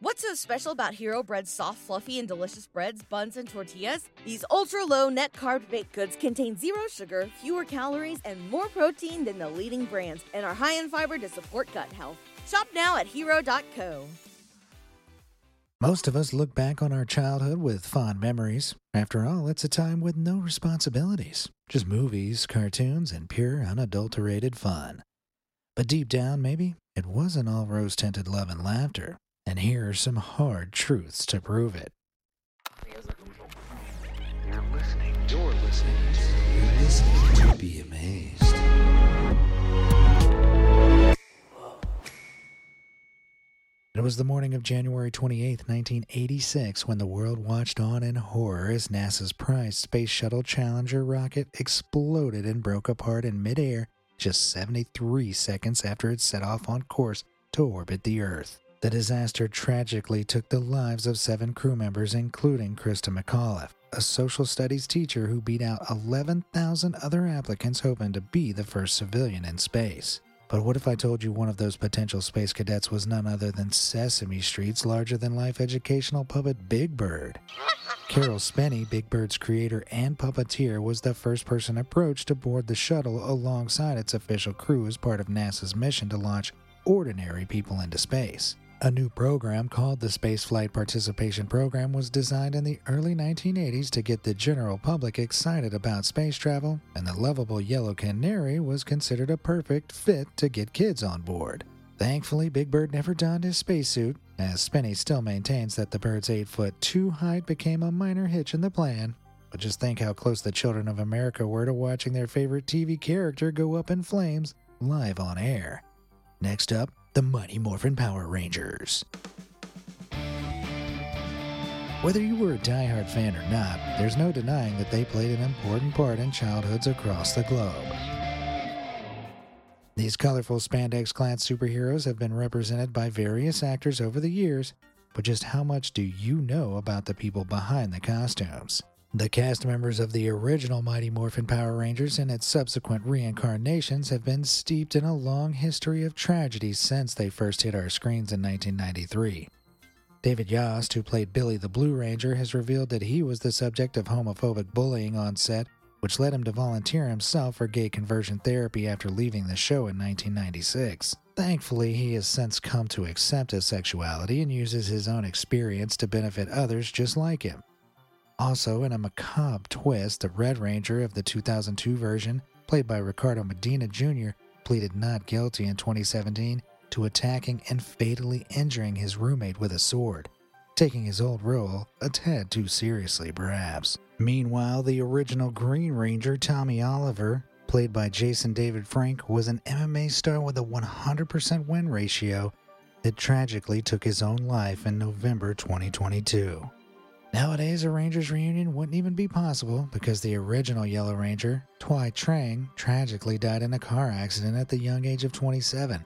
What's so special about Hero Bread's soft, fluffy, and delicious breads, buns, and tortillas? These ultra low net carb baked goods contain zero sugar, fewer calories, and more protein than the leading brands, and are high in fiber to support gut health. Shop now at hero.co. Most of us look back on our childhood with fond memories. After all, it's a time with no responsibilities, just movies, cartoons, and pure, unadulterated fun. But deep down, maybe, it wasn't all rose tinted love and laughter. And here are some hard truths to prove it. You're listening. You're listening. You're listening to Be Amazed. It was the morning of January 28, 1986, when the world watched on in horror as NASA's prized Space Shuttle Challenger rocket exploded and broke apart in midair just 73 seconds after it set off on course to orbit the Earth. The disaster tragically took the lives of seven crew members, including Christa McAuliffe, a social studies teacher who beat out 11,000 other applicants hoping to be the first civilian in space. But what if I told you one of those potential space cadets was none other than Sesame Street's larger than life educational puppet Big Bird? Caroll Spinney, Big Bird's creator and puppeteer, was the first person approached to board the shuttle alongside its official crew as part of NASA's mission to launch ordinary people into space. A new program called the Spaceflight Participation Program was designed in the early 1980s to get the general public excited about space travel, and the lovable yellow canary was considered a perfect fit to get kids on board. Thankfully, Big Bird never donned his spacesuit, as Spinney still maintains that the bird's 8 foot 2 height became a minor hitch in the plan. But just think how close the children of America were to watching their favorite TV character go up in flames live on air. Next up, the Mighty Morphin Power Rangers. Whether you were a die-hard fan or not, there's no denying that they played an important part in childhoods across the globe. These colorful spandex clad superheroes have been represented by various actors over the years, but just how much do you know about the people behind the costumes? The cast members of the original Mighty Morphin Power Rangers and its subsequent reincarnations have been steeped in a long history of tragedy since they first hit our screens in 1993. David Yost, who played Billy the Blue Ranger, has revealed that he was the subject of homophobic bullying on set, which led him to volunteer himself for gay conversion therapy after leaving the show in 1996. Thankfully, he has since come to accept his sexuality and uses his own experience to benefit others just like him. Also, in a macabre twist, the Red Ranger of the 2002 version, played by Ricardo Medina Jr., pleaded not guilty in 2017 to attacking and fatally injuring his roommate with a sword, taking his old role a tad too seriously, perhaps. Meanwhile, the original Green Ranger, Tommy Oliver, played by Jason David Frank, was an MMA star with a 100% win ratio that tragically took his own life in November 2022. Nowadays, a Rangers reunion wouldn't even be possible because the original Yellow Ranger, Thuy Trang, tragically died in a car accident at the young age of 27,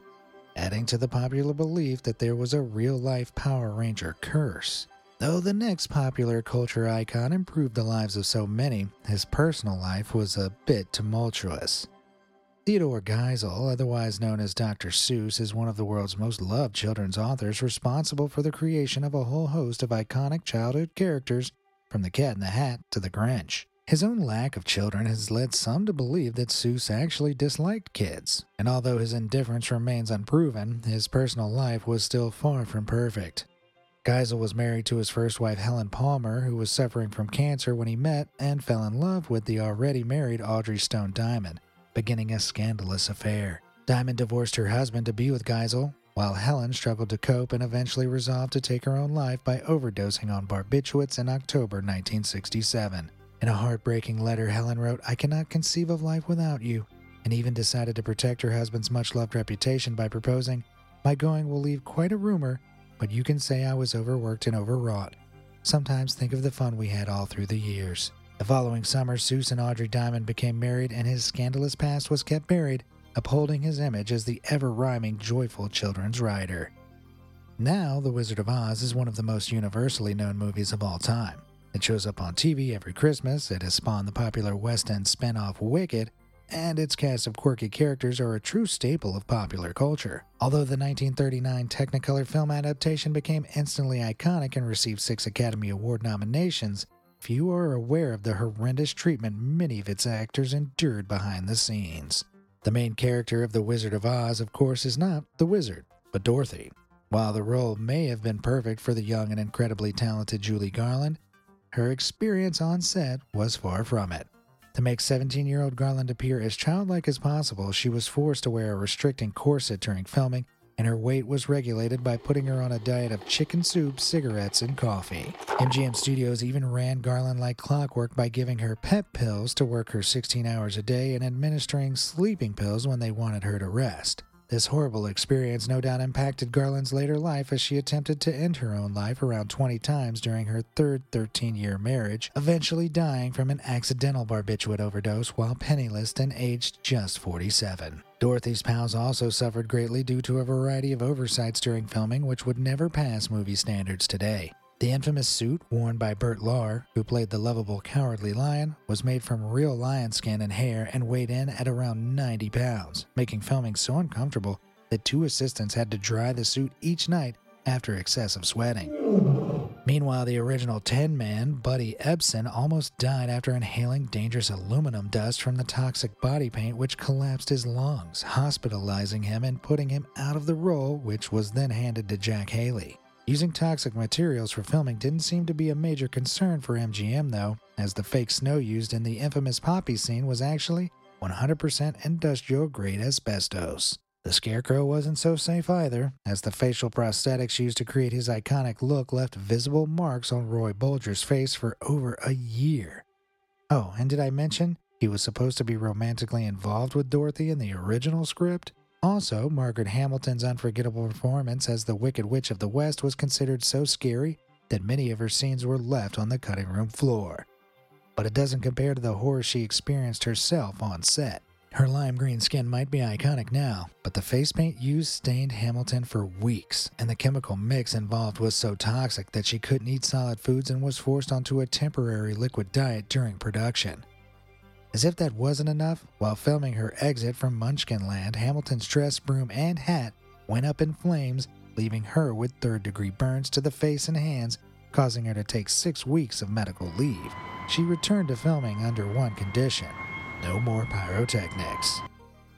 adding to the popular belief that there was a real life Power Ranger curse. Though the next popular culture icon improved the lives of so many, his personal life was a bit tumultuous. Theodore Geisel, otherwise known as Dr. Seuss, is one of the world's most loved children's authors, responsible for the creation of a whole host of iconic childhood characters, from the Cat in the Hat to the Grinch. His own lack of children has led some to believe that Seuss actually disliked kids, and although his indifference remains unproven, his personal life was still far from perfect. Geisel was married to his first wife Helen Palmer, who was suffering from cancer when he met and fell in love with the already married Audrey Stone Diamond beginning a scandalous affair. Diamond divorced her husband to be with Geisel, while Helen struggled to cope and eventually resolved to take her own life by overdosing on barbiturates in October 1967. In a heartbreaking letter, Helen wrote, I cannot conceive of life without you, and even decided to protect her husband's much loved reputation by proposing, My going will leave quite a rumor, but you can say I was overworked and overwrought. Sometimes think of the fun we had all through the years. The following summer, Seuss and Audrey Diamond became married, and his scandalous past was kept buried, upholding his image as the ever rhyming, joyful children's writer. Now, The Wizard of Oz is one of the most universally known movies of all time. It shows up on TV every Christmas, it has spawned the popular West End spin off Wicked, and its cast of quirky characters are a true staple of popular culture. Although the 1939 Technicolor film adaptation became instantly iconic and received six Academy Award nominations, few are aware of the horrendous treatment many of its actors endured behind the scenes. The main character of The Wizard of Oz, of course, is not the wizard, but Dorothy. While the role may have been perfect for the young and incredibly talented Judy Garland, her experience on set was far from it. To make 17 year old Garland appear as childlike as possible, she was forced to wear a restricting corset during filming, and her weight was regulated by putting her on a diet of chicken soup, cigarettes, and coffee. MGM Studios even ran Garland like clockwork by giving her pep pills to work her 16 hours a day and administering sleeping pills when they wanted her to rest. This horrible experience no doubt impacted Garland's later life as she attempted to end her own life around 20 times during her third 13 year marriage, eventually dying from an accidental barbiturate overdose while penniless and aged just 47. Dorothy's pals also suffered greatly due to a variety of oversights during filming, which would never pass movie standards today. The infamous suit worn by Bert Lahr, who played the lovable cowardly lion, was made from real lion skin and hair and weighed in at around 90 pounds, making filming so uncomfortable that two assistants had to dry the suit each night after excessive sweating. Meanwhile, the original Tin Man, Buddy Ebsen, almost died after inhaling dangerous aluminum dust from the toxic body paint, which collapsed his lungs, hospitalizing him and putting him out of the role, which was then handed to Jack Haley. Using toxic materials for filming didn't seem to be a major concern for MGM, though, as the fake snow used in the infamous Poppy scene was actually 100% industrial grade asbestos. The Scarecrow wasn't so safe either, as the facial prosthetics used to create his iconic look left visible marks on Ray Bolger's face for over a year. Oh, and did I mention he was supposed to be romantically involved with Dorothy in the original script? Also, Margaret Hamilton's unforgettable performance as the Wicked Witch of the West was considered so scary that many of her scenes were left on the cutting room floor. But it doesn't compare to the horror she experienced herself on set. Her lime green skin might be iconic now, but the face paint used stained Hamilton for weeks, and the chemical mix involved was so toxic that she couldn't eat solid foods and was forced onto a temporary liquid diet during production. As if that wasn't enough, while filming her exit from Munchkinland, Hamilton's dress, broom, and hat went up in flames, leaving her with third degree burns to the face and hands, causing her to take six weeks of medical leave. She returned to filming under one condition no more pyrotechnics.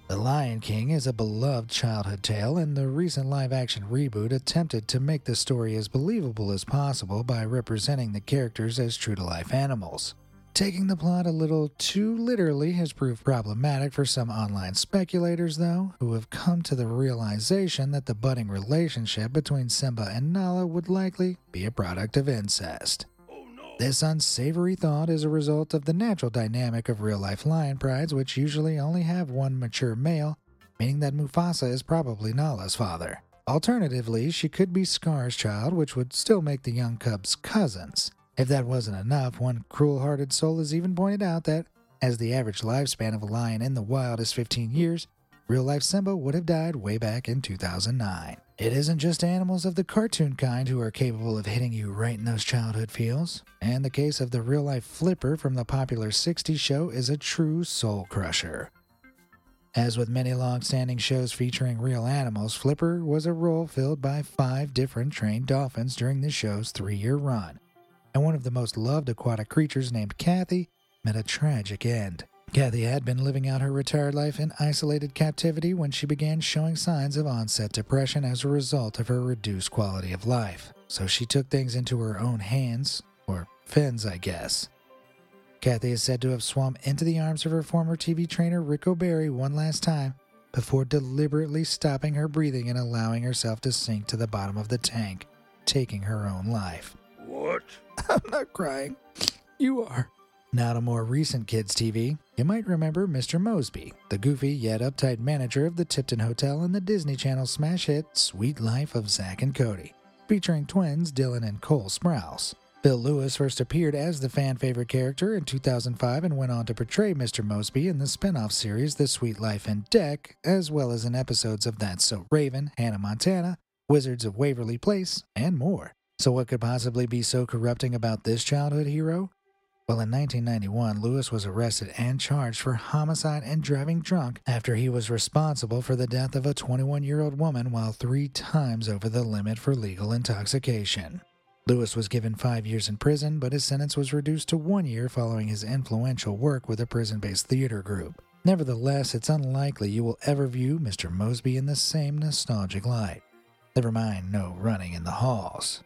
The Lion King is a beloved childhood tale, and the recent live action reboot attempted to make the story as believable as possible by representing the characters as true to life animals. Taking the plot a little too literally has proved problematic for some online speculators, though, who have come to the realization that the budding relationship between Simba and Nala would likely be a product of incest. This unsavory thought is a result of the natural dynamic of real life lion prides, which usually only have one mature male, meaning that Mufasa is probably Nala's father. Alternatively, she could be Scar's child, which would still make the young cubs cousins. If that wasn't enough, one cruel hearted soul has even pointed out that, as the average lifespan of a lion in the wild is 15 years, real life Simba would have died way back in 2009. It isn't just animals of the cartoon kind who are capable of hitting you right in those childhood feels, and the case of the real life Flipper from the popular 60s show is a true soul crusher. As with many long standing shows featuring real animals, Flipper was a role filled by five different trained dolphins during the show's three year run, and one of the most loved aquatic creatures named Kathy met a tragic end. Kathy had been living out her retired life in isolated captivity when she began showing signs of onset depression as a result of her reduced quality of life. So she took things into her own hands, or fins, I guess. Kathy is said to have swum into the arms of her former TV trainer Rick O'Barry one last time before deliberately stopping her breathing and allowing herself to sink to the bottom of the tank, taking her own life. What? I'm not crying. You are. Now to more recent kids' TV, you might remember Mr. Mosby, the goofy yet uptight manager of the Tipton Hotel in the Disney Channel smash hit Suite Life of Zack and Cody, featuring twins Dylan and Cole Sprouse. Phill Lewis first appeared as the fan favorite character in 2005 and went on to portray Mr. Mosby in the spin off series The Suite Life on Deck, as well as in episodes of That's So Raven, Hannah Montana, Wizards of Waverly Place, and more. So, what could possibly be so corrupting about this childhood hero? Well, in 1991, Lewis was arrested and charged for homicide and driving drunk after he was responsible for the death of a 21 year old woman while three times over the limit for legal intoxication. Lewis was given five years in prison, but his sentence was reduced to one year following his influential work with a prison based theater group. Nevertheless, it's unlikely you will ever view Mr. Mosby in the same nostalgic light. Never mind no running in the halls.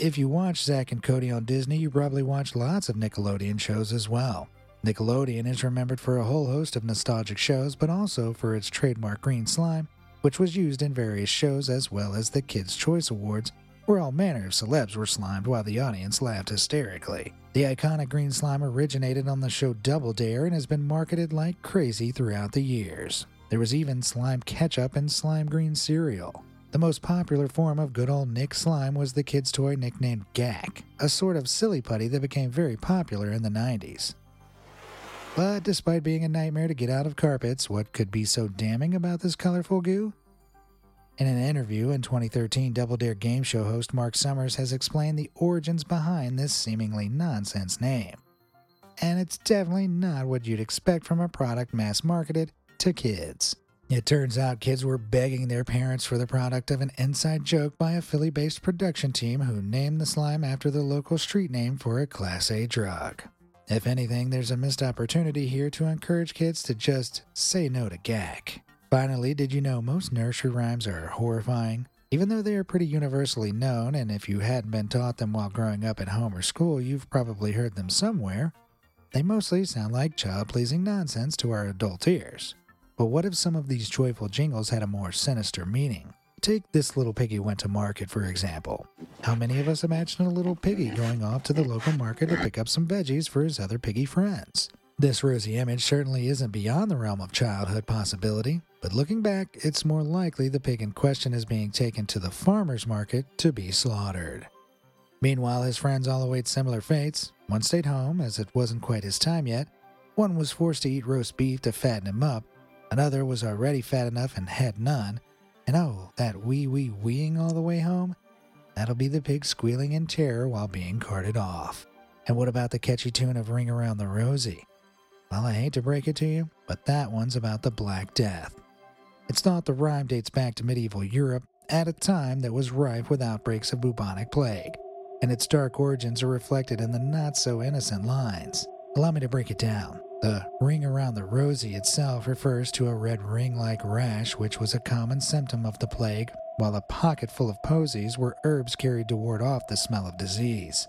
If you watch Zack and Cody on Disney, you probably watch lots of Nickelodeon shows as well. Nickelodeon is remembered for a whole host of nostalgic shows, but also for its trademark green slime, which was used in various shows as well as the Kids' Choice Awards, where all manner of celebs were slimed while the audience laughed hysterically. The iconic green slime originated on the show Double Dare and has been marketed like crazy throughout the years. There was even slime ketchup and slime green cereal. The most popular form of good old Nick Slime was the kid's toy nicknamed Gak, a sort of silly putty that became very popular in the 90s. But despite being a nightmare to get out of carpets, what could be so damning about this colorful goo? In an interview in 2013, Double Dare game show host Mark Summers has explained the origins behind this seemingly nonsense name. And it's definitely not what you'd expect from a product mass marketed to kids. It turns out kids were begging their parents for the product of an inside joke by a Philly based production team who named the slime after the local street name for a Class A drug. If anything, there's a missed opportunity here to encourage kids to just say no to Gak. Finally, did you know most nursery rhymes are horrifying? Even though they are pretty universally known, and if you hadn't been taught them while growing up at home or school, you've probably heard them somewhere, they mostly sound like child pleasing nonsense to our adult ears. But what if some of these joyful jingles had a more sinister meaning? Take This Little Piggy Went to Market, for example. How many of us imagine a little piggy going off to the local market to pick up some veggies for his other piggy friends? This rosy image certainly isn't beyond the realm of childhood possibility, but looking back, it's more likely the pig in question is being taken to the farmer's market to be slaughtered. Meanwhile, his friends all await similar fates. One stayed home, as it wasn't quite his time yet. One was forced to eat roast beef to fatten him up. Another was already fat enough and had none. And oh, that wee wee weeing all the way home? That'll be the pig squealing in terror while being carted off. And what about the catchy tune of Ring Around the Rosie? Well, I hate to break it to you, but that one's about the Black Death. It's thought the rhyme dates back to medieval Europe at a time that was rife with outbreaks of bubonic plague, and its dark origins are reflected in the not so innocent lines. Allow me to break it down. The ring around the rosy itself refers to a red ring like rash, which was a common symptom of the plague, while a pocket full of posies were herbs carried to ward off the smell of disease.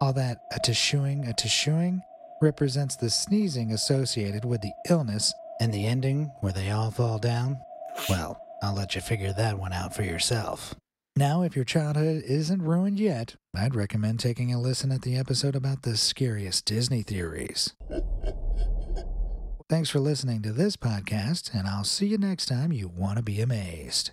All that a tishooing, a tishooing represents the sneezing associated with the illness, and the ending where they all fall down? Well, I'll let you figure that one out for yourself. Now, if your childhood isn't ruined yet, I'd recommend taking a listen at the episode about the scariest Disney theories. Thanks for listening to this podcast, and I'll see you next time you want to be amazed.